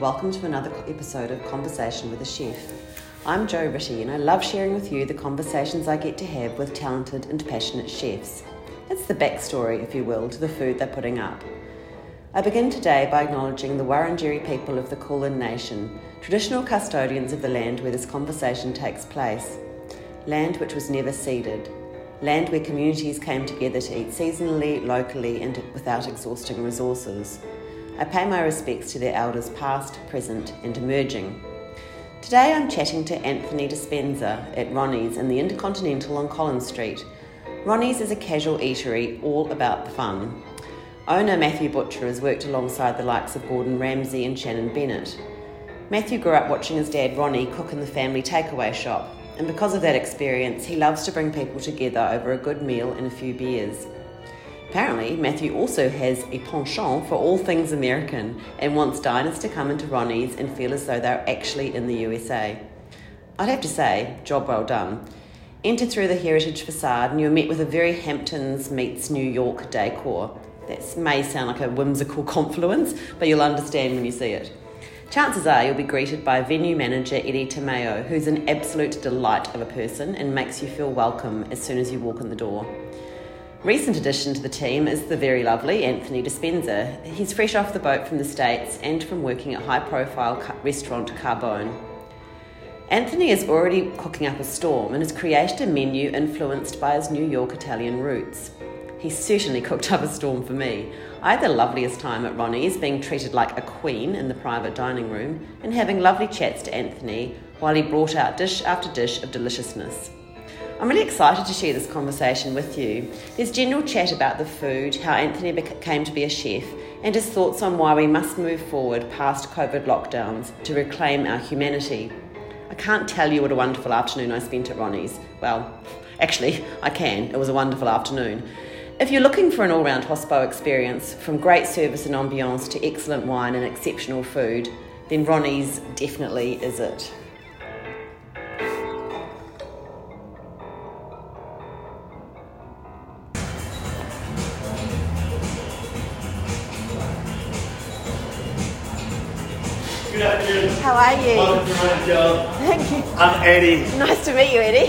welcome to another episode of Conversation with a Chef. I'm Jo Ritty and I love sharing with you the conversations I get to have with talented and passionate chefs. It's the backstory, if you will, to the food they're putting up. I begin today by acknowledging the Wurundjeri people of the Kulin Nation, traditional custodians of the land where this conversation takes place. Land which was never ceded. Land where communities came together to eat seasonally, locally, and without exhausting resources. I pay my respects to their elders past, present, and emerging. Today I'm chatting to Anthony Dispenza at Ronnie's in the Intercontinental on Collins Street. Ronnie's is a casual eatery all about the fun. Owner Matthew Butcher has worked alongside the likes of Gordon Ramsay and Shannon Bennett. Matthew grew up watching his dad Ronnie cook in the family takeaway shop, and because of that experience, he loves to bring people together over a good meal and a few beers. Apparently, Matthew also has a penchant for all things American and wants diners to come into Ronnie's and feel as though they're actually in the USA. I'd have to say, job well done. Enter through the heritage facade and you're met with a very Hamptons meets New York decor. That may sound like a whimsical confluence, but you'll understand when you see it. Chances are you'll be greeted by venue manager Eddie Tomeo, who's an absolute delight of a person and makes you feel welcome as soon as you walk in the door. Recent addition to the team is the very lovely Anthony Dispenza. He's fresh off the boat from the States and from working at high profile restaurant Carbone. Anthony is already cooking up a storm and has created a menu influenced by his New York Italian roots. He certainly cooked up a storm for me. I had the loveliest time at Ronnie's, being treated like a queen in the private dining room and having lovely chats to Anthony while he brought out dish after dish of deliciousness. I'm really excited to share this conversation with you. There's general chat about the food, how Anthony came to be a chef, and his thoughts on why we must move forward past COVID lockdowns to reclaim our humanity. I can't tell you what a wonderful afternoon I spent at Ronnie's. Well, actually, I can. It was a wonderful afternoon. If you're looking for an all round hospo experience, from great service and ambiance to excellent wine and exceptional food, then Ronnie's definitely is it. How are you? Welcome to Jo. Thank you. I'm Eddie. Nice to meet you, Eddie.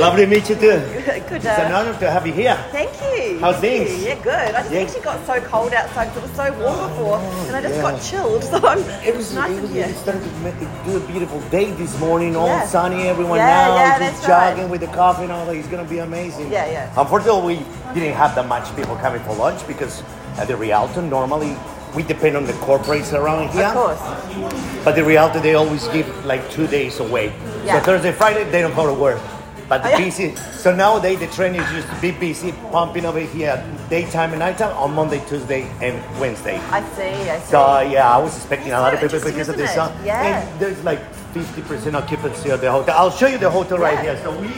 Lovely to meet you too. Good. It's an Uh, honor to have you here. thank you. How's Thank things? you. Yeah, good. I just Yeah. actually got so cold outside because it was so warm before, and I just yeah. got chilled. So I'm, It was, nice it in was here. it started to do a beautiful day this morning, all Yeah. sunny, everyone now yeah, just that's right. jogging with the coffee and all that. It's gonna be amazing. Yeah, yeah. Unfortunately, we didn't have that much people coming for lunch because at the Rialto, normally we depend on the corporates around here. Of course. But the reality, they always give like two days away. Yeah. So Thursday, Friday, they don't go to work. But the Oh, yeah. busy. So nowadays the trend is just to be busy, pumping over here daytime and nighttime on Monday, Tuesday, and Wednesday. I see. I see. So yeah, I was expecting a lot of people because of this. interesting, sun. isn't it? Yeah. And there's like 50% occupancy of the hotel. I'll show you the hotel right here. So we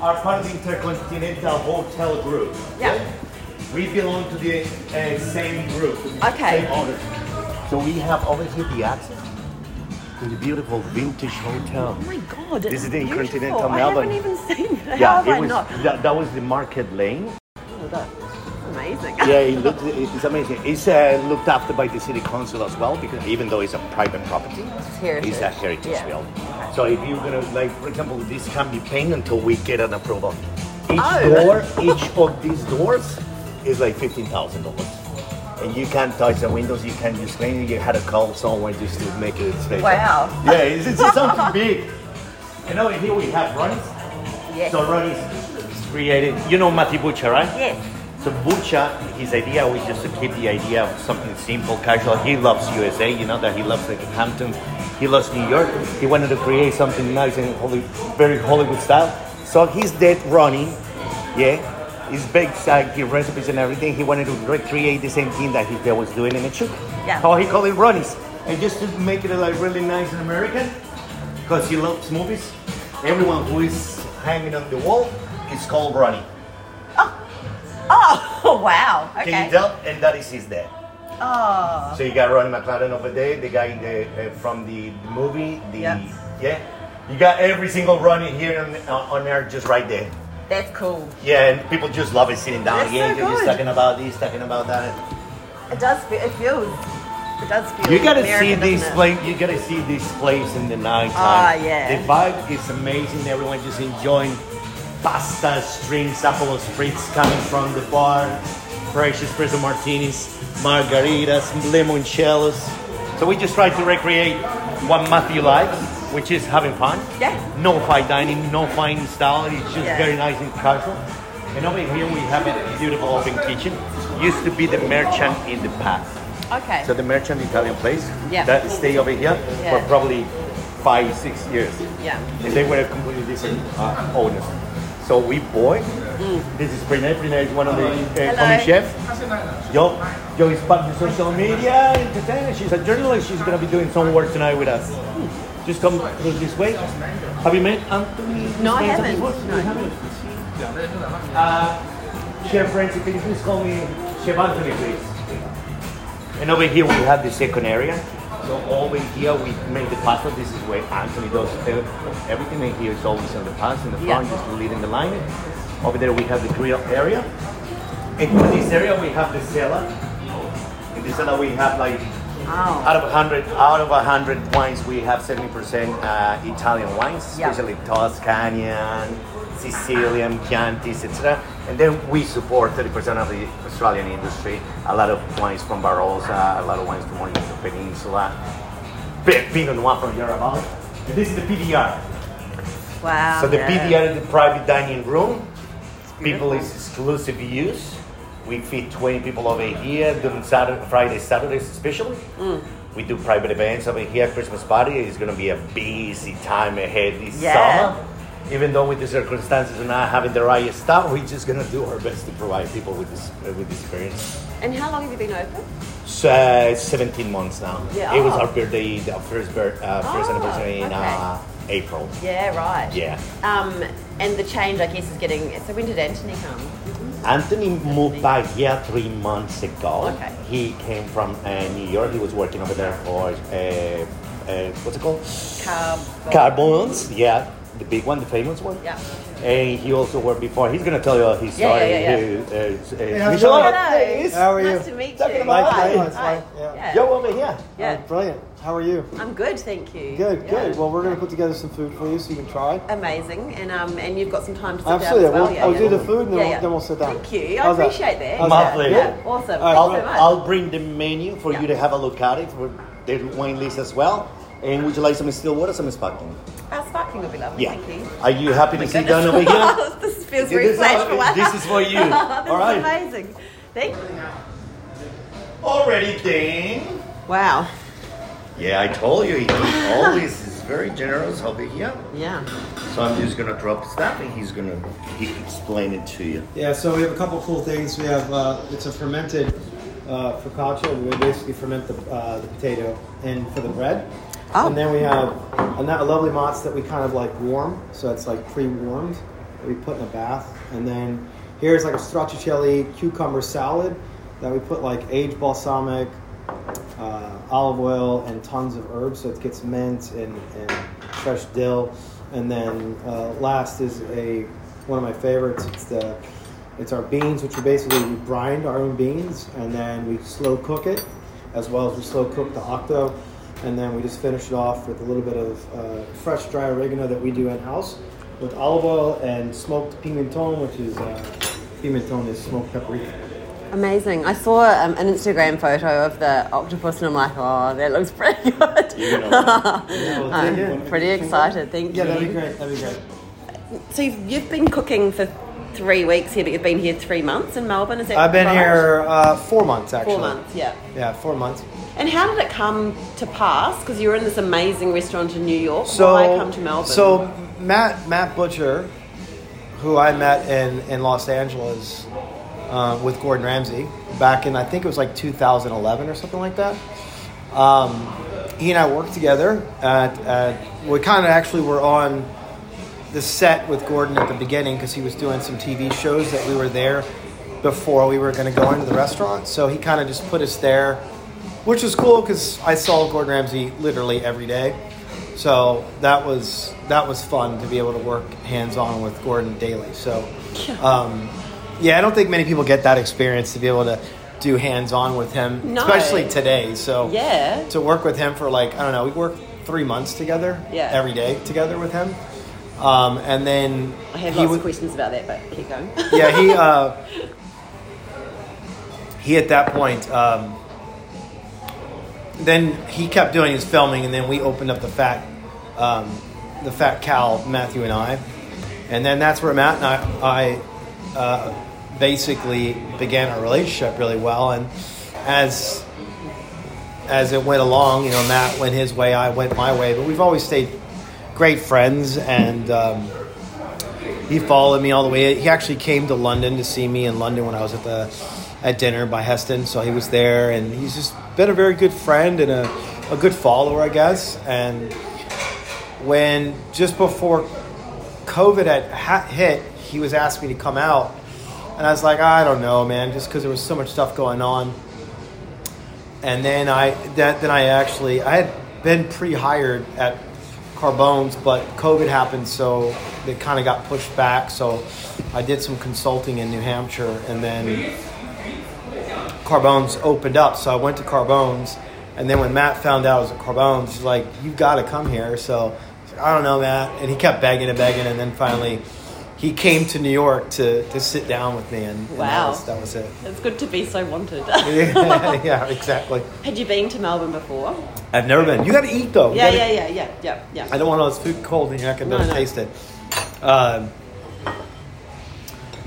are part of the Intercontinental Hotel Group. Yeah. We belong to the uh, same group. Okay. Same. So we have over here the access to the beautiful vintage hotel. Oh my God. This is the beautiful. Intercontinental I Melbourne. haven't even seen it. Yeah, have it I was, not? that, that was the Market Lane. Oh, that's amazing. Yeah, it looked, it's amazing. It's uh, looked after by the city council as well because even though it's a private property, It's heritage. it's a heritage Yeah. building. So if you're gonna like, for example, this can be painted until we get an approval. Each Oh. door, each of these doors is like fifteen thousand dollars. And you can't touch the windows, you can't just clean it, you had to call someone just to make it special. Wow. Yeah, it's, it's something big. You know, here we have Ronnie's. Yes. So Ronnie's created, you know Matthew Butcher, right? Yes. So Butcher, his idea was just to keep the idea of something simple, casual. He loves USA, you know that he loves like Hamptons, he loves New York. He wanted to create something nice and Holly, very Hollywood style. So he's dead running, yeah. His big side, his recipes and everything. He wanted to recreate the same thing that he that was doing in the Chuk. Yeah. How he called it Ronnie's, and just to make it like really nice and American, because he loves movies. Everyone who is hanging on the wall is called Ronnie. Oh, oh wow. Okay. Can you tell? And that is his dad. Oh. So you got Ronnie McLaren over there, the guy the, uh, from the movie, the Yeah. yeah. You got every single Ronnie here on, uh, on there, just right there. That's cool. Yeah, and people just love it sitting down That's again, so just good. talking about this, talking about that. It does. Feel, it feels It does feel You gotta American, see this place. You gotta see this place in the night time. Ah, yeah. The vibe is amazing. Everyone just enjoying pasta, drinks, apple spritz coming from the bar, fresh espresso martinis, margaritas, limoncellos. So we just try to recreate what Matthew likes, which is having fun. Yeah. No fine dining, no fine style. It's just Yeah. very nice and casual. And over here we have a beautiful open kitchen. Used to be the merchant in the past. Okay. So the merchant Italian place Yeah. that stay over here Yeah. for probably five, six years. yeah. And they were a completely different uh, owners. So we bought. This is Prenay. Prenay is one of the uh, Mm. Coming chefs. Yo, Yo is part of the social media entertainer. She's a journalist. She's gonna be doing some work tonight with us. Just come through this way. Have you met Anthony? No, I haven't. No. You haven't? Uh, Chef Francie, can you please call me Chef Anthony, please? And over here we have the second area. So over here we make the pasta. This is where Anthony does everything. And here is always in the pasta in the front, Yeah. just leading the line. Over there we have the grill area. And in this area we have the cellar. In the cellar we have like Oh. out of a hundred out of a hundred wines we have seventy percent uh, Italian wines, Yeah. especially Toscanian, Sicilian, Chiantis, etc. And then we support thirty percent of the Australian industry. A lot of wines from Barossa, a lot of wines from Mornington Peninsula, Pinot Noir from Yarra And this is the PDR. Wow. So the yeah. PDR is the private dining room. People is exclusive use. We feed 20 people over here, during Saturday, Fridays, Saturdays especially. Mm. We do private events over here. Christmas party is going to be a busy time ahead this Yeah. summer. Even though with the circumstances and not having the right staff, we're just going to do our best to provide people with this uh, with this experience. And how long have you been open? So, uh, 17 months now. Yeah. It was our birthday, the first, bir- uh, first Oh, anniversary in okay. uh, April. Yeah, right. Yeah. Um, and the change, I guess, is getting. So when did Anthony come? Anthony moved back here three months ago. Okay. He came from uh, New York. He was working over there for uh, uh, what's it called? Carb. Carbone's. Yeah, the big one, the famous one. Yeah. And he also worked before. He's gonna tell you his Yeah, story. yeah, yeah, Who, uh, uh, how's it Michelle, going? Hello. yes. How are nice you? to meet Talking you. about Hi. Likewise, Hi. like, yeah. Yeah. Yo, over here. Yeah. Oh, brilliant. How are you? I'm good, thank you. Good, Yeah. good. Well, we're going to put together some food for you so you can try. Amazing, and um, and you've got some time to sit Absolutely. down as well. We'll, yeah, I'll yeah. do the food and then, Yeah, we'll, yeah. then we'll sit down. Thank you. I How's that? appreciate that. How's My that? pleasure. Yeah, awesome. All right, I'll, Thank you so much. I'll bring the menu for Yeah. you to have a look at it. For the wine list as well. And would you like some still water, some sparkling? Our sparkling would be lovely. Yeah. Thank you. Are you happy to sit down over here? this feels very This is- flash for one. this is for you. this All right. is amazing. Thank you. Already done. Wow. Yeah, I told you, he always is very generous over here. Yeah. So I'm just gonna drop stuff and he's gonna he explain it to you. Yeah, so we have a couple cool things. We have uh, it's a fermented uh, focaccia. We basically ferment the, uh, the potato and for the bread. Oh. And then we have a, a lovely mozz that we kind of like warm, so it's like pre-warmed. That we put in a bath, and then here's like a stracciatella cucumber salad that we put like aged balsamic, uh, olive oil, and tons of herbs. So it gets mint and, and fresh dill. And then uh, last is a one of my favorites. It's the it's our beans, which are basically we brine our own beans, and then we slow cook it, as well as we slow cook the octo, and then we just finish it off with a little bit of uh, fresh dry oregano that we do in house, with olive oil and smoked pimenton, which is uh, pimenton is smoked paprika. Amazing. I saw um, an Instagram photo of the octopus and I'm like, oh, that looks pretty good. You know, well, I'm yeah. pretty excited. Thank Yeah, you. Yeah, that'd be great. That'd be great. So you've, you've been cooking for three weeks here, but you've been here three months in Melbourne. Is that I've been right? here uh, four months actually. four months. Yeah. Yeah, four months. And how did it come to pass? Because you were in this amazing restaurant in New York. So Why come to Melbourne? So Matt Matt Butcher, who I met in in Los Angeles uh, with Gordon Ramsay back in I think it was like 2011 or something like that. Um, he and I worked together. At, at we kind of actually were on the set with Gordon at the beginning because he was doing some TV shows that we were there before we were going to go into the restaurant. So he kind of just put us there, which was cool because I saw Gordon Ramsay literally every day. So that was that was fun to be able to work hands on with Gordon daily. So um, yeah, I don't think many people get that experience to be able to do hands on with him, No. especially today. So Yeah. to work with him for like I don't know, we worked three months together, Yeah. every day together with him, um, and then I have lots would- of questions about that, but keep going. yeah, he uh, he at that point. Um, then he kept doing his filming, and then we opened up the fat, um, the fat cow, Matthew and I, and then that's where Matt and I, I uh, basically began our relationship really well, and as as it went along, you know, Matt went his way, I went my way, but we've always stayed great friends, and. Um, he followed me all the way. He actually came to London to see me in London when I was at the at dinner by Heston. So he was there, and he's just been a very good friend and a, a good follower, I guess. And when just before COVID had hit, he was asking me to come out, and I was like, I don't know, man, just because there was so much stuff going on. And then I that then I actually I had been pre-hired at Carbone's, but COVID happened, so it kind of got pushed back. So I did some consulting in New Hampshire, and then Carbone's opened up. So I went to Carbone's, and then when Matt found out I was at Carbone's, he's like, "You've got to come here." So I like, I don't know, Matt, and he kept begging and begging, and then finally. He came to New York to, to sit down with me, and, and that, Wow. was, that was it. it's good to be so wanted. yeah, yeah, exactly. Had you been to Melbourne before? I've never been. You got to eat though. You Yeah, gotta- yeah, yeah, yeah, yeah, yeah. I don't want all this food cold and you're not going to No, be able to no. taste it. Um,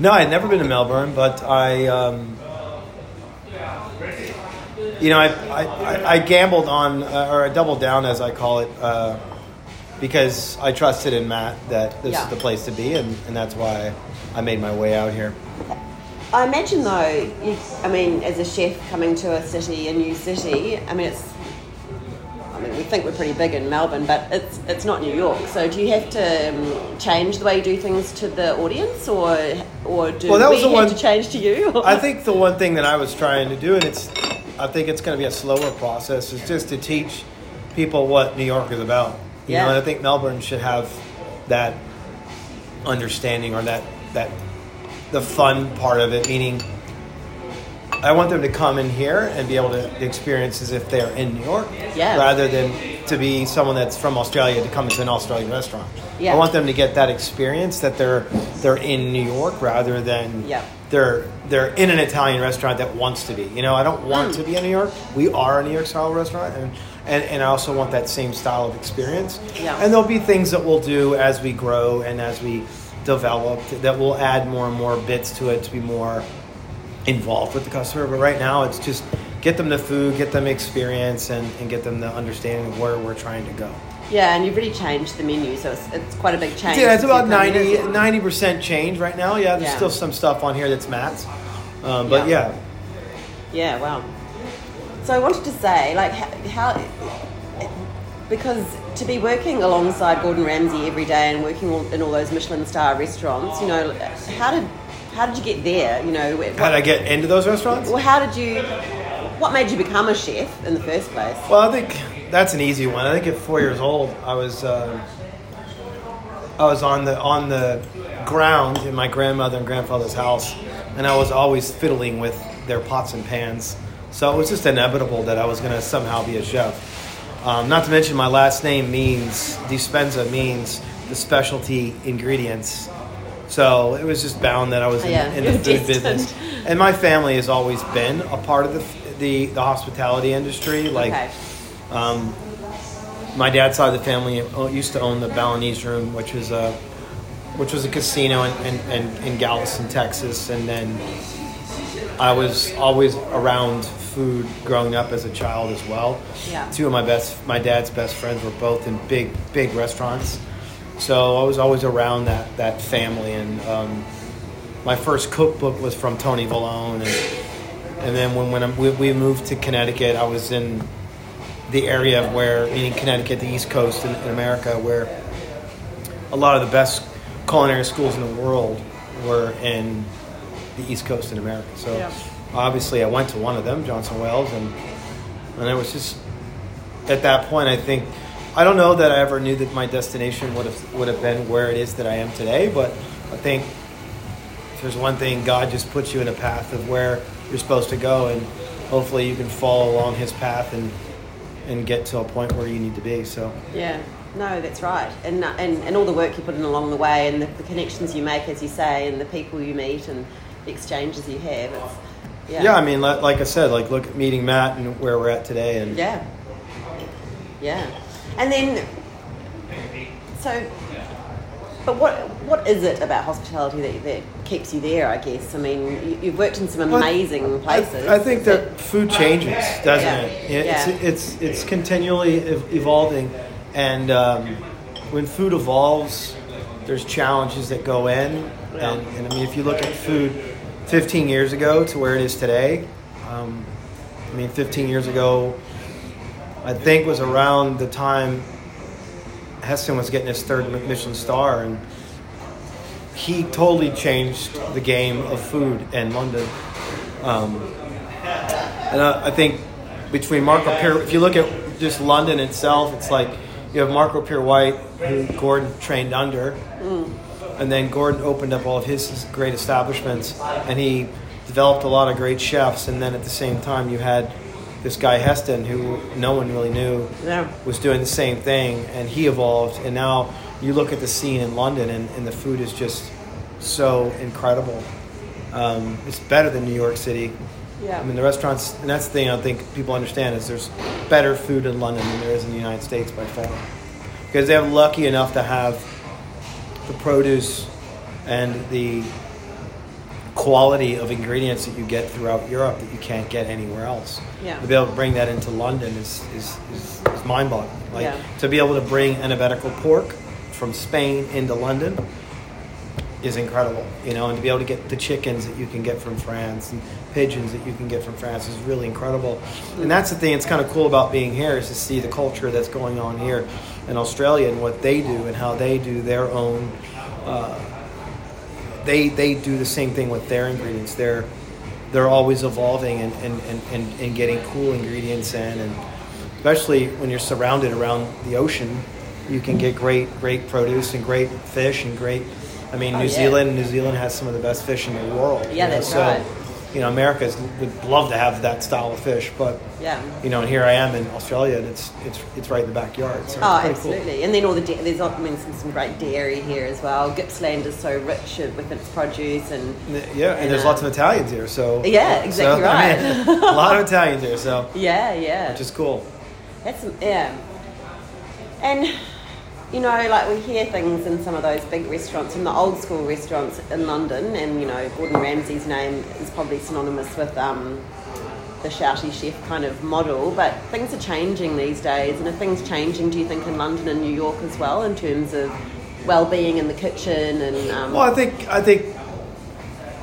no, I'd never been to Melbourne, but I, um, you know, I, I, I- gambled on, uh, or I doubled down as I call it, uh, because I trusted in Matt that this Yeah. is the place to be, and, and that's why I made my way out here. I imagine though, you, I mean, as a chef coming to a city, a new city, I mean, it's. I mean, we think we're pretty big in Melbourne, but it's it's not New York. So do you have to um, change the way you do things to the audience, or or do Well, that we was the have one- to change to you? I think the one thing that I was trying to do, and it's, I think it's going to be a slower process, It's just to teach people what New York is about. You Yeah. know, and I think Melbourne should have that understanding or that that the fun part of it, meaning. I want them to come in here and be able to experience as if they're in New York, Yeah. rather than to be someone that's from Australia to come into an Australian restaurant. Yeah. I want them to get that experience that they're they're in New York rather than Yeah. they're they're in an Italian restaurant that wants to be. You know, I don't want Mm. to be in New York. We are a New York style restaurant, and, and and I also want that same style of experience. Yeah. And there'll be things that we'll do as we grow and as we develop that will add more and more bits to it to be more involved with the customer. But right now, it's just get them the food, get them experience, and, and get them the understanding of where we're trying to go. Yeah, and you've really changed the menu, so it's, it's quite a big change. Yeah, it's about you've come in, 90 isn't it? percent change right now. Yeah, there's Yeah. still some stuff on here that's Matt's, um, but Yeah. yeah. Yeah, wow. So I wanted to say, like, how, how because to be working alongside Gordon Ramsay every day and working in all those Michelin star restaurants, you know, how did how did you get there? You know, what, How did I get into those restaurants? well, how did you? What made you become a chef in the first place? Well, I think that's an easy one. I think at four years old, I was uh, I was on the on the ground in my grandmother and grandfather's house, and I was always fiddling with their pots and pans. So it was just inevitable that I was going to somehow be a chef. Um, not to mention, my last name means dispensa means the specialty ingredients. So it was just bound that I was in, Yeah, in the food destined. business. And my family has always been a part of the the, the hospitality industry. Like okay. Um, my dad's side of the family used to own the Balinese Room, which was a which was a casino in, in, in, Galveston, Texas, and then I was always around food growing up as a child as well. Yeah. Two of my best, my dad's best friends were both in big, big restaurants, so I was always around that that family. And um, my first cookbook was from Tony Vallone, and and then when when we, we moved to Connecticut, I was in the area of where, meaning Connecticut, the East Coast in, in America, where a lot of the best culinary schools in the world were in the East Coast in America. So Yeah. obviously, I went to one of them, Johnson Wales, and and it was just at that point. I think I don't know that I ever knew that my destination would have would have been where it is that I am today, but I think if there's one thing God just puts you in a path of where you're supposed to go, and hopefully you can follow along his path and and get to a point where you need to be. So Yeah, no, that's right. And, and, and all the work you put in along the way and the, the connections you make, as you say, and the people you meet and the exchanges you have. It's, yeah. yeah, I mean, li- like I said, like look at meeting Matt and where we're at today, and Yeah. Yeah. And then, so, but what what is it about hospitality that, that keeps you there, I guess? I mean, you, you've worked in some Well, amazing places. I, I think that food changes, doesn't Yeah. it? It's, Yeah. it's it's continually evolving, and um, when food evolves, there's challenges that go in. And, and I mean, if you look at food 15 years ago to where it is today, um, I mean, 15 years ago, I think was around the time Heston was getting his third Michelin star, and he totally changed the game of food in London. Um, and I, I think between Marco Pierre, if you look at just London itself, it's like you have Marco Pierre White, who Gordon trained under, and then Gordon opened up all of his great establishments, and he developed a lot of great chefs. And then at the same time, you had this guy Heston, who no one really knew Yeah. was doing the same thing, and he evolved. And now you look at the scene in London, and, and the food is just so incredible. Um, it's better than New York City. Yeah. I mean, the restaurants, and that's the thing I think people understand is there's better food in London than there is in the United States by far. Because they're lucky enough to have the produce and the quality of ingredients that you get throughout Europe that you can't get anywhere else. Yeah. To be able to bring that into London is, is, is, is mind boggling. Like, Yeah. to be able to bring antibiotical pork from Spain into London is incredible, you know, and to be able to get the chickens that you can get from France and pigeons that you can get from France is really incredible. And that's the thing that's kind of cool about being here is to see the culture that's going on here in Australia and what they do and how they do their own. Uh, they they do the same thing with their ingredients. They're they're always evolving and, and, and, and, and getting cool ingredients in and especially when you're surrounded around the ocean, you can get great great produce and great fish and great. I mean, Oh, New yeah. Zealand New Zealand has some of the best fish in the world. Yeah, you know, that's so, right. You know, America would love to have that style of fish, but Yeah. you know, and here I am in Australia, and it's it's it's right in the backyard. So Oh, pretty cool. absolutely. And then all the da- there's I mean some, some great dairy here as well. Gippsland is so rich with its produce and Yeah, and there's uh, lots of Italians here, so Yeah, exactly so, I right. mean, a lot of Italians here, so yeah, yeah. which is cool. That's yeah. And you know, like we hear things in some of those big restaurants, in the old school restaurants in London, and you know, Gordon Ramsay's name is probably synonymous with um, the shouty chef kind of model. But things are changing these days, and are things changing? Do you think in London and New York as well, in terms of well-being in the kitchen and um, Well, I think I think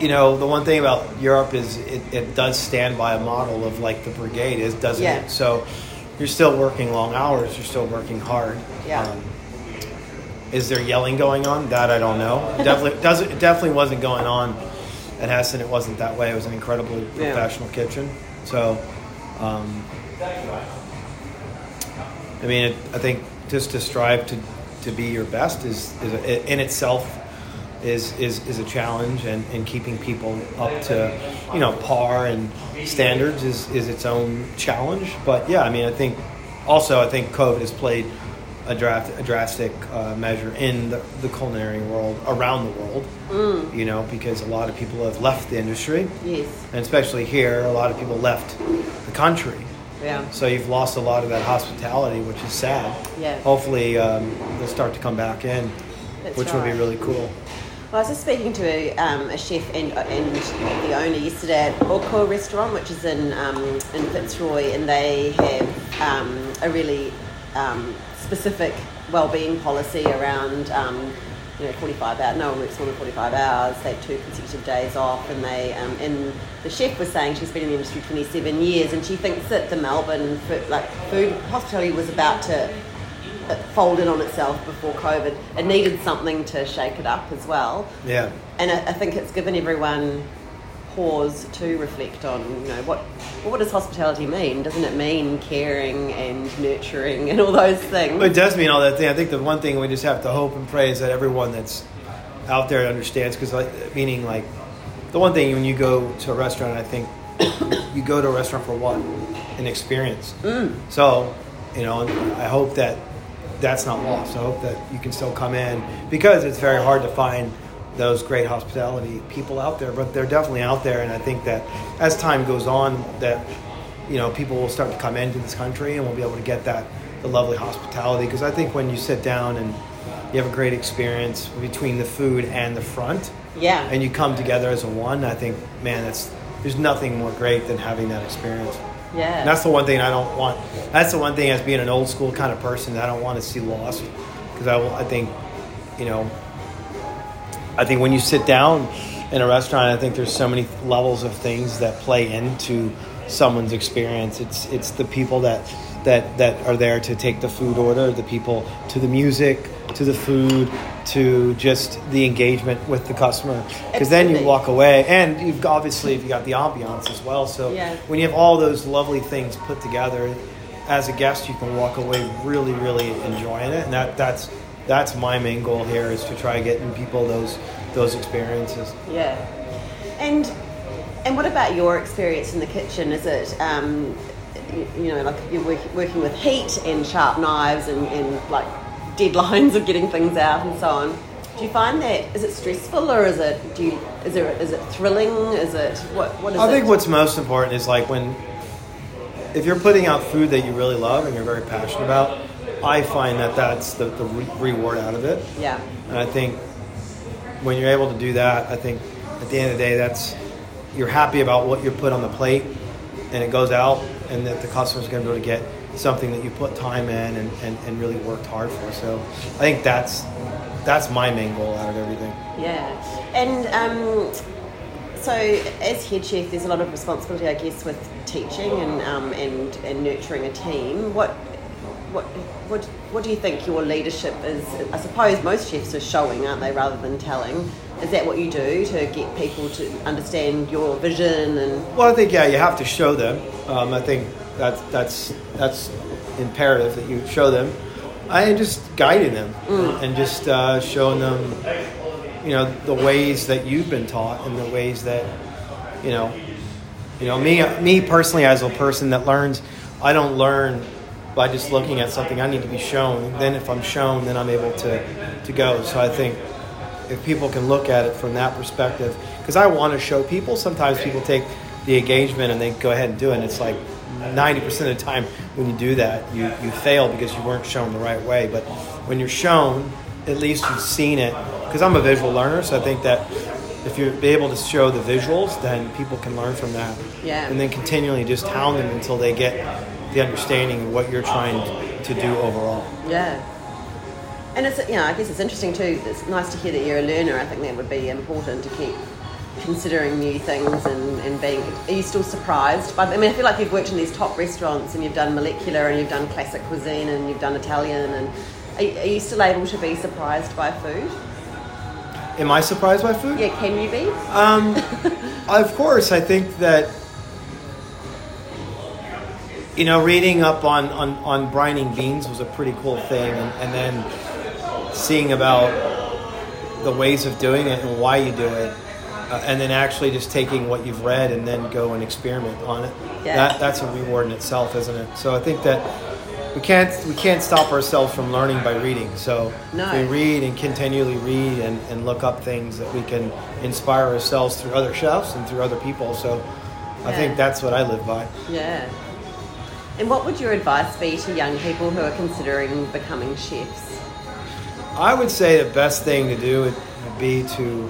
you know the one thing about Europe is it, it does stand by a model of like the brigade is doesn't Yeah. it? So you're still working long hours. You're still working hard. Um, Yeah. Is there yelling going on? That I don't know. Definitely doesn't. It definitely wasn't going on at Heston. It wasn't that way. It was an incredibly Yeah. professional kitchen. So, um, I mean, it, I think just to strive to, to be your best is, is a, in itself is, is, is a challenge, and, and keeping people up to you know par and standards is, is its own challenge. But yeah, I mean, I think also I think COVID has played a, draft, a drastic uh, measure in the, the culinary world around the world. You know, because a lot of people have left the industry, yes, and especially here, a lot of people left the country. yeah, So you've lost a lot of that hospitality, which is sad. Yeah. Hopefully, um, they'll start to come back in, That's which would be really cool. Well, I was just speaking to a, um, a chef and, and the owner yesterday at Boko Restaurant, which is in um, in Fitzroy, and they have um, a really um, specific well-being policy around um, you know 45 hours. No one works more than 45 hours. They have two consecutive days off, and they um, and the chef was saying she's been in the industry 27 years, and she thinks that the Melbourne food, like food hospitality was about to fold in on itself before COVID. It needed something to shake it up as well. Yeah. And I, I think it's given everyone pause to reflect on, you know, what what does hospitality mean? Doesn't it mean caring and nurturing and all those things? Well, it does mean all that thing. I think the one thing we just have to hope and pray is that everyone that's out there understands. Because, like, meaning like, the one thing when you go to a restaurant, I think you go to a restaurant for what? An experience. Mm. So, you know, I hope that that's not lost. I hope that you can still come in because it's very hard to find those great hospitality people out there, but they're definitely out there. And I think that as time goes on, that you know people will start to come into this country and we'll be able to get that the lovely hospitality. Because I think when you sit down and you have a great experience between the food and the front, Yeah. and you come together as a one, I think, man, that's there's nothing more great than having that experience. yeah. And that's the one thing I don't want. That's the one thing as being an old school kind of person that I don't want to see lost. Because I, will- I think, you know, I think when you sit down in a restaurant, I think there's so many levels of things that play into someone's experience. It's it's the people that that that are there to take the food order, the people to the music, to the food, to just the engagement with the customer. Because then you walk away, and you've obviously you got the ambiance as well. So Yeah. when you have all those lovely things put together, as a guest, you can walk away really, really enjoying it, and that that's that's my main goal here is to try getting people those those experiences. Yeah. And and what about your experience in the kitchen? Is it um, you, you know like you're work, working with heat and sharp knives and, and like deadlines of getting things out and so on? Do you find that is it stressful or is it do you is there is it thrilling? Is it what what is I it? think what's most important is like when if you're putting out food that you really love and you're very passionate about, I find that that's the, the re- reward out of it. yeah And I think when you're able to do that, I think at the end of the day, that's you're happy about what you put on the plate, and it goes out, and that the customer's going to be able to get something that you put time in and, and, and really worked hard for. So I think that's that's my main goal out of everything. Yeah, and um, so as head chef, there's a lot of responsibility, I guess, with teaching and um, and and nurturing a team. What what what what do you think your leadership is? I suppose most chefs are showing, aren't they, rather than telling. Is that what you do to get people to understand your vision and Well, I think yeah, you have to show them. Um, I think that's that's that's imperative that you show them. I just guiding them and just uh, showing them, you know, the ways that you've been taught and the ways that, you know, you know me me personally as a person that learns, I don't learn by just looking at something. I need to be shown. Then if I'm shown, then I'm able to to go. So I think if people can look at it from that perspective because i want to show people sometimes people take the engagement and they go ahead and do it and it's like 90% of the time when you do that you, you fail because you weren't shown the right way but when you're shown at least you've seen it because i'm a visual learner so i think that if you're able to show the visuals then people can learn from that Yeah. and then continually just hound them until they get the understanding of what you're trying to do overall yeah. And it's you know I guess it's interesting too. It's nice to hear that you're a learner. I think that would be important to keep considering new things and, and being. Are you still surprised? By, I mean, I feel like you've worked in these top restaurants and you've done molecular and you've done classic cuisine and you've done Italian and. Are, are you still able to be surprised by food? am i surprised by food Yeah, can you be? Um, of course, I think that you know reading up on, on, on brining beans was a pretty cool thing, and, and then seeing about the ways of doing it and why you do it, uh, and then actually just taking what you've read and then go and experiment on it. Yeah. That that's a reward in itself, isn't it? So I think that. We can't we can't stop ourselves from learning by reading. So No. we read and continually read and, and look up things that we can inspire ourselves through other chefs and through other people. So I think that's what I live by. Yeah. And what would your advice be to young people who are considering becoming chefs? I would say the best thing to do would, be to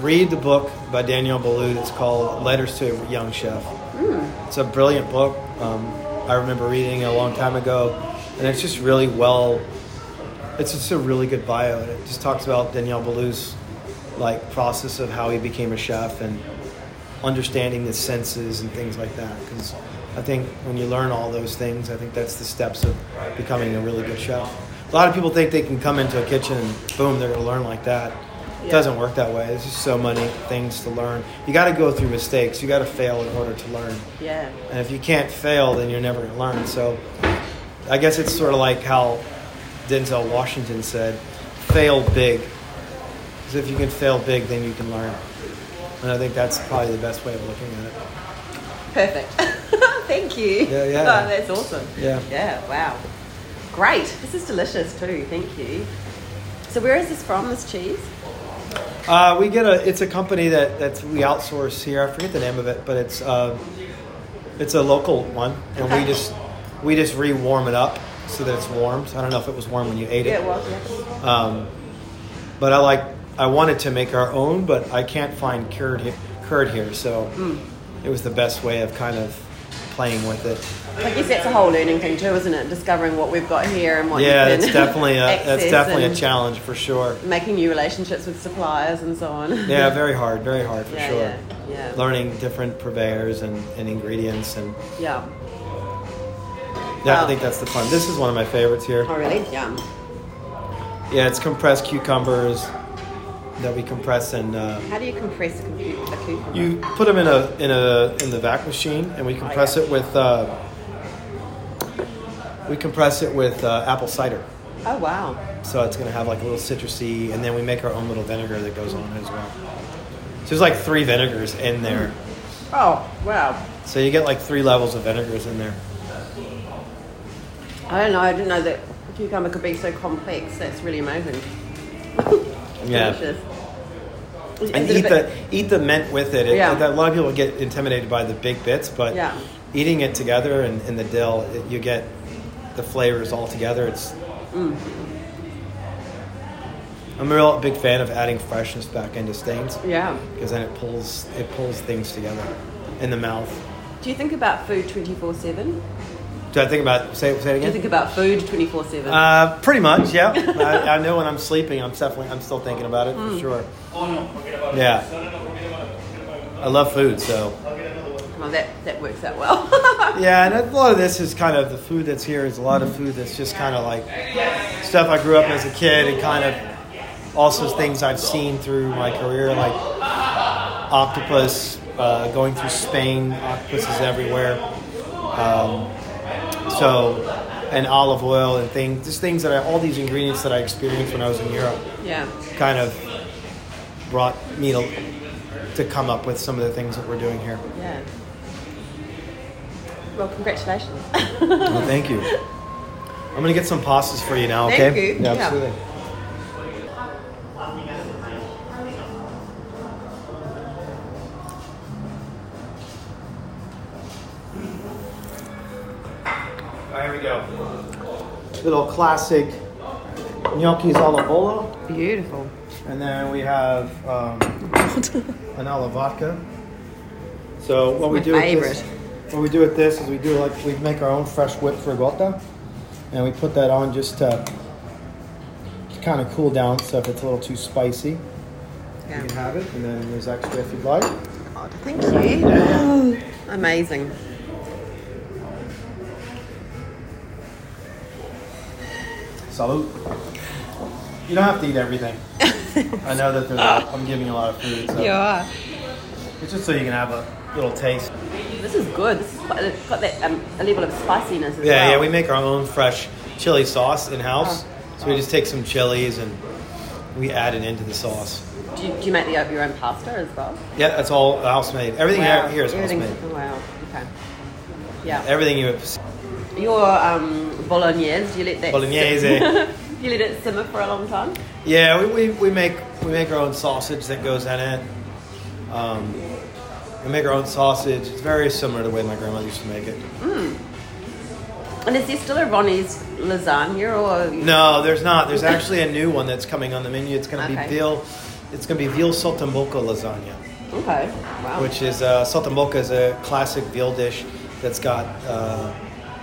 read the book by Daniel Boulud that's called Letters to a Young Chef. It's a brilliant book. Um, I remember reading it a long time ago, and it's just really well. It's just a really good bio, it just talks about Daniel Boulud's like process of how he became a chef and understanding the senses and things like that. Because I think when you learn all those things, I think that's the steps of becoming a really good chef. A lot of people think they can come into a kitchen and boom, they're going to learn like that. It Yeah. doesn't work that way. There's just so many things to learn. You got to go through mistakes. You got to fail in order to learn. Yeah. And if you can't fail, then you're never going to learn. So I guess it's sort of like how Denzel Washington said, fail big. Because if you can fail big, then you can learn. And I think that's probably the best way of looking at it. Perfect. Thank you. Yeah, yeah. Oh, that's awesome. Yeah. Yeah, wow. Great. This is delicious too. Thank you. So where is this from, this cheese? Uh, we get a. It's a company that that's we outsource here. I forget the name of it, but it's uh, it's a local one, and Okay. we just we just re-warm it up so that it's warm. So I don't know if it was warm when you ate it. Yeah, well, yeah. Um, but I like I wanted to make our own, but I can't find curd he- curd here, so it was the best way of kind of playing with it. I guess that's a whole learning thing too, isn't it? Discovering what we've got here and what yeah, it's definitely a that's definitely a challenge for sure. Making new relationships with suppliers and so on. Yeah, very hard, very hard for yeah, sure. yeah, yeah. Learning different purveyors and, and ingredients and Yeah. yeah. I think that's the fun. This is one of my favorites here. Oh, really? Yeah. Yeah, it's compressed cucumbers that we compress and uh, How do you compress a, cucumber? You put them in a in a in the vac machine, and we compress yeah. it with uh, we compress it with uh, apple cider. oh, wow. So it's going to have like a little citrusy, and then we make our own little vinegar that goes on as well. So there's like three vinegars in there. Oh, wow. So you get like three levels of vinegars in there. I don't know. I didn't know that cucumber could be so complex. That's really amazing. Yeah. Delicious. Is And eat the eat the mint with it. it Yeah. A lot of people get intimidated by the big bits, but Yeah. eating it together and in the dill, it, you get the flavors all together. It's Mm. I'm a real big fan of adding freshness back into stains Yeah. because then it pulls it pulls things together in the mouth. Do you think about food 24 7? Do I think about say, say it Do you think about food 24 7? Uh, pretty much, yeah. I, I know when I'm sleeping, I'm definitely I'm still thinking about it Mm. for sure. Yeah, I love food, so Well, that, that works out well. yeah. And a lot of this is kind of the food that's here is a lot of food that's just kind of like stuff I grew up as a kid and kind of also things I've seen through my career, like octopus, uh, going through Spain, octopuses everywhere. Um, so, and olive oil and things, just things that I, all these ingredients that I experienced when I was in Europe yeah. kind of brought me to, to come up with some of the things that we're doing here. Yeah. Well, congratulations. Well, thank you. I'm gonna get some pastas for you now, okay? Thank you. Yeah, Yeah. absolutely. All we go. Little classic gnocchis alla volo, Beautiful. and then we have um, an alla vodka. So what we my do with this, what we do with this is we do like we make our own fresh whipped ricotta, and we put that on just to, to kind of cool down. So if it's a little too spicy, Yeah. you can have it, and then there's extra if you'd like. God, thank you. Amazing. Salute. You don't have to eat everything. I know that there's a, I'm giving you a lot of food, so are. it's just so you can have a little taste. This is good. This is quite, it's got that um, a level of spiciness as Yeah, well. yeah, we make our own fresh chili sauce in house. So we just take some chilies and we add it into the sauce. Do you, do you make the, your own pasta as well? Yeah, that's all house made. Everything Wow. here is house made. oh, Wow. Okay. Yeah. Everything you have. Your um, bolognese, do you let that Bolognese. Sit, you let it simmer for a long time? Yeah, we, we, we make we make our own sausage that goes in it. Um, we make our own sausage. It's very similar to the way my grandma used to make it. And is there still a Ronnie's lasagna or No, there's not. There's actually a new one that's coming on the menu. It's going to Okay. be veal. It's going to be veal saltimbocca lasagna, Okay. Wow. which is uh, saltimbocca is a classic veal dish that's got uh,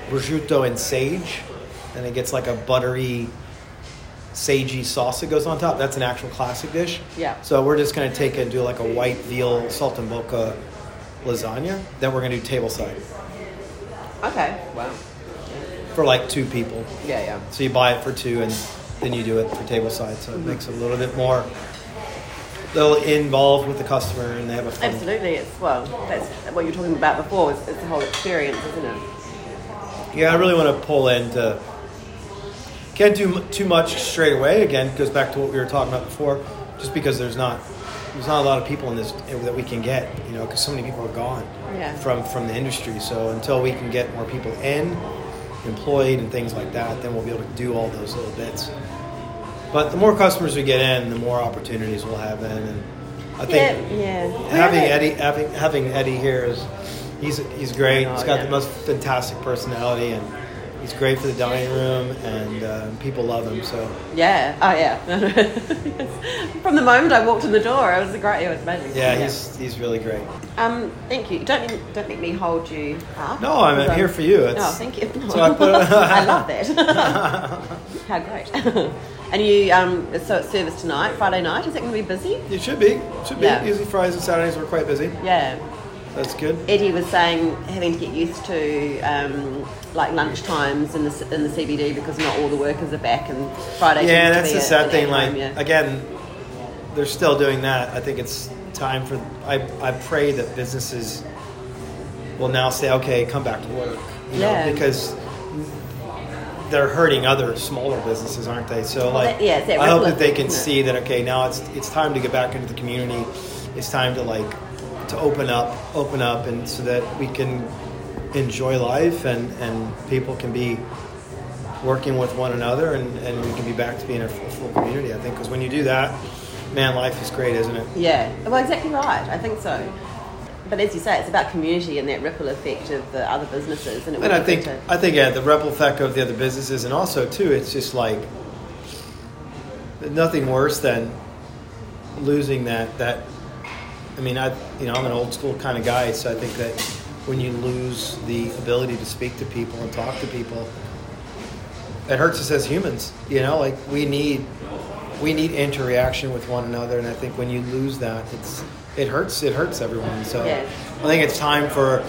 prosciutto and sage, and it gets like a buttery, sagey sauce that goes on top. That's an actual classic dish. Yeah. So we're just going to take and do like a white veal saltimbocca lasagna. Then we're going to do table side Okay. Wow. for like two people. Yeah, yeah. So you buy it for two, and then you do it for table side. So it mm-hmm. makes it a little bit more, little involved with the customer, and they have a fun. Absolutely. It's well, that's what you were talking about before. It's, it's the whole experience, isn't it? Yeah, I really want to pull into. Can't do too much straight away. Again, goes back to what we were talking about before. Just because there's not there's not a lot of people in this eh, that we can get, you know, because so many people are gone Yeah. from from the industry. So until we can get more people in, employed, and things like that, then we'll be able to do all those little bits. But the more customers we get in, the more opportunities we'll have in, and I think yeah, yeah. having Where are they- Eddie having, having Eddie here is he's he's great. Oh, he's got yeah. the most fantastic personality, and he's great for the dining room, and uh, people love him. So Yeah. Oh, yeah. From the moment I walked in the door, it was great. It was amazing. yeah, he's he's really great. Um, thank you. Don't don't let me hold you up. No, I'm here for you. Oh, thank you. So I put- I love that. How great. and you, um, so it's service tonight, Friday night. Is it going to be busy? It should be should be. Yeah. Usually Fridays and Saturdays we're quite busy. Yeah. That's good. Eddie was saying having to get used to um, like lunch times in the in the CBD because not all the workers are back and Friday. Yeah, that's the sad thing. Like yeah. again, they're still doing that. I think it's time for. I I pray that businesses will now say, okay, come back to work. You Yeah. because they're hurting other smaller businesses, aren't they? So like, that- yeah, that I hope that they can see that. Okay, now it's it's time to get back into the community. It's time to like to open up, open up, and so that we can enjoy life and and people can be working with one another and, and we can be back to being a full, full community i think because when you do that man life is great isn't it Yeah, well, exactly right. I think so. But as you say, it's about community and that ripple effect of the other businesses, and it and i think to- i think yeah the ripple effect of the other businesses and also too it's just like nothing worse than losing that that i mean i you know i'm an old school kind of guy so i think that when you lose the ability to speak to people and talk to people it hurts us as humans you know? Like we need we need interaction with one another and i think when you lose that it's it hurts it hurts everyone. So i think it's time for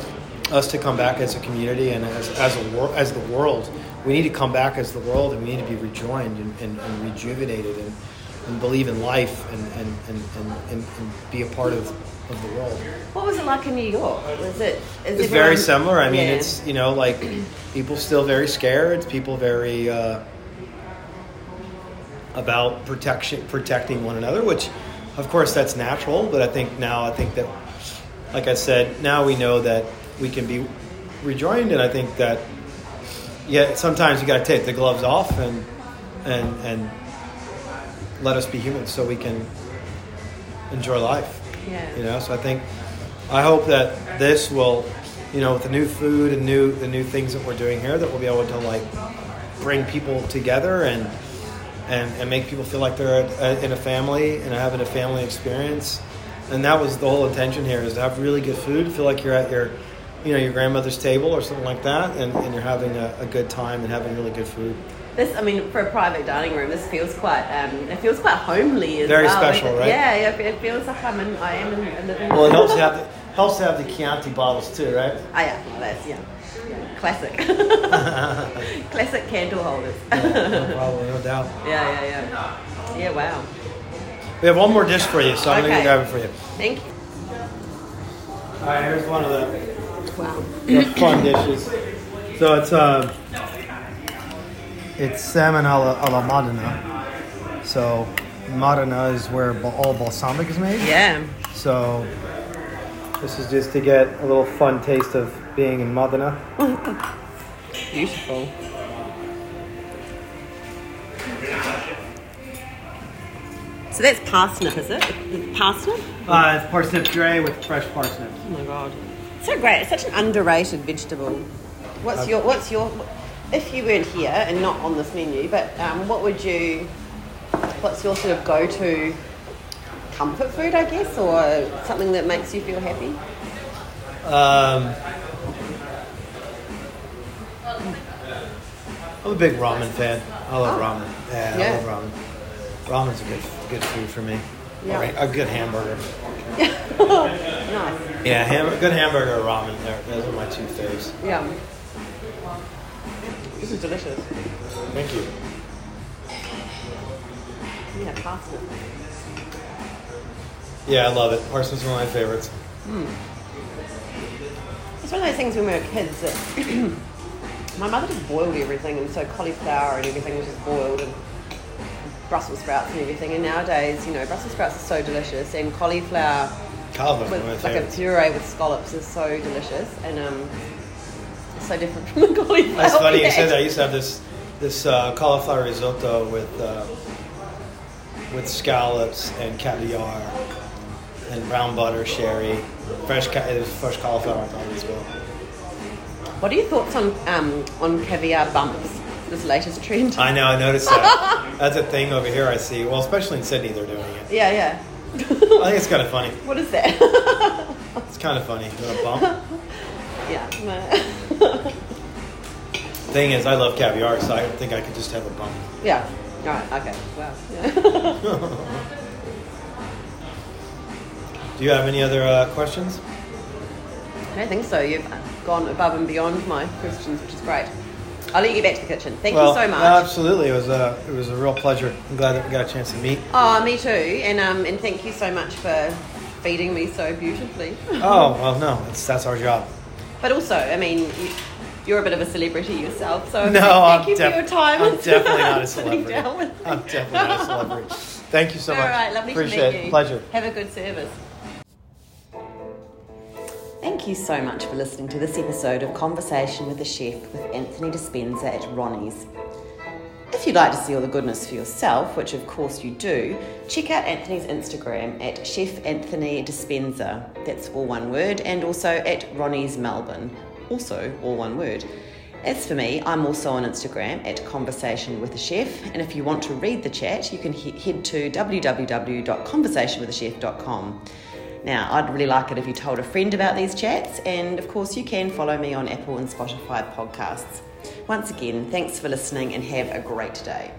us to come back as a community and as, as a wor- as the world. We need to come back as the world and we need to be rejoined and, and, and rejuvenated and, and believe in life and, and, and, and, and, and be a part of, of the world What was it like in New York? Was it? Is it's very similar. I mean, Yeah. it's you know like people still very scared. People very uh, about protection, protecting one another, which of course that's natural. But I think now I think that, like I said, now we know that we can be rejoined, and I think that yeah, sometimes you got to take the gloves off and and and let us be humans so we can enjoy life. Yeah. You know, so I think I hope that this will, you know, with the new food and new the new things that we're doing here, that we'll be able to like bring people together and and, and make people feel like they're a, in a family and having a family experience. And that was the whole intention here is to have really good food, feel like you're at your you know your grandmother's table or something like that, and, and you're having a, a good time and having really good food. This, I mean, for a private dining room, this feels quite. Um, it feels quite homely as Very well. special, Like, right? Yeah, yeah. It feels like I'm in. I am in a living. Well, it helps to have the, helps to have the Chianti bottles too, right? Ah, yeah, well, that's yeah, classic, classic candle holders. no problem, no doubt. Yeah, yeah, yeah. Yeah, wow. We have one more dish for you, so I'm Okay. gonna grab it for you. Thank you. All right, here's one of the, Wow. the fun dishes. So it's uh, it's salmon alla, alla Modena. So Modena is where all balsamic is made. Yeah. So this is just to get a little fun taste of being in Modena. Beautiful. So that's parsnip, is it? Parsnip? Uh, it's parsnip gray with fresh parsnips. Oh my god. So great. It's such an underrated vegetable. What's your what's your if you weren't here and not on this menu, but um, what would you what's your sort of go to comfort food, I guess, or something that makes you feel happy? Um, I'm a big ramen fan. I love Oh. ramen. Yeah, Yeah. I love ramen. Ramen's a good good food for me. Yeah. Or a good hamburger. nice. Yeah, ham- good hamburger or ramen. Those are my two faves. Yeah. This is delicious. Thank you. Yeah, parsnip. Yeah, I love it. Parsnips are one of my favorites. It's one of those things when we were kids that my mother just boiled everything, and so cauliflower and everything was just boiled, and Brussels sprouts and everything. And nowadays, you know, Brussels sprouts are so delicious, and cauliflower of with like a puree with scallops is so delicious, and um, so different from the cauliflower. That's funny you said that. I used to have this this uh, cauliflower risotto with uh, with scallops and caviar and brown butter, sherry, fresh ca- fresh cauliflower on top as well. What are your thoughts on um, on caviar bumps? This latest trend. I know, I noticed that. That's a thing over here. I see. Well, especially in Sydney, they're doing it. yeah, yeah. I think it's kind of funny. what is that? It's kind of funny. A bump. Yeah. Thing is, I love caviar, so I think I could just have a bump. yeah. All right. Okay. Wow. Yeah. Do you have any other uh, questions? I don't think so. You've gone above and beyond my questions, which is great. I'll let you get back to the kitchen. Thank well, you so much. Absolutely, it was a it was a real pleasure. I'm glad that we got a chance to meet. Oh, me too. And um, and thank you so much for feeding me so beautifully. Oh well, no, it's, that's our job. But also, I mean, you, you're a bit of a celebrity yourself, so No, thank I'm you def- for your time. I'm definitely not a celebrity. down with me. I'm definitely not a celebrity. Thank you so All much. All right, lovely Appreciate to meet it. you. Pleasure. Have a good service. Thank you so much for listening to this episode of Conversation with the Chef with Anthony Dispenza at Ronnie's. If you'd like to see all the goodness for yourself, which of course you do, check out Anthony's Instagram at Chef Anthony Dispenza. That's all one word, and also at Ronnie's Melbourne. Also all one word. As for me, I'm also on Instagram at Conversation with a Chef, and if you want to read the chat, you can he- head to www.conversationwithachef.com. Now, I'd really like it if you told a friend about these chats, and of course, you can follow me on Apple and Spotify podcasts. Once again, thanks for listening and have a great day.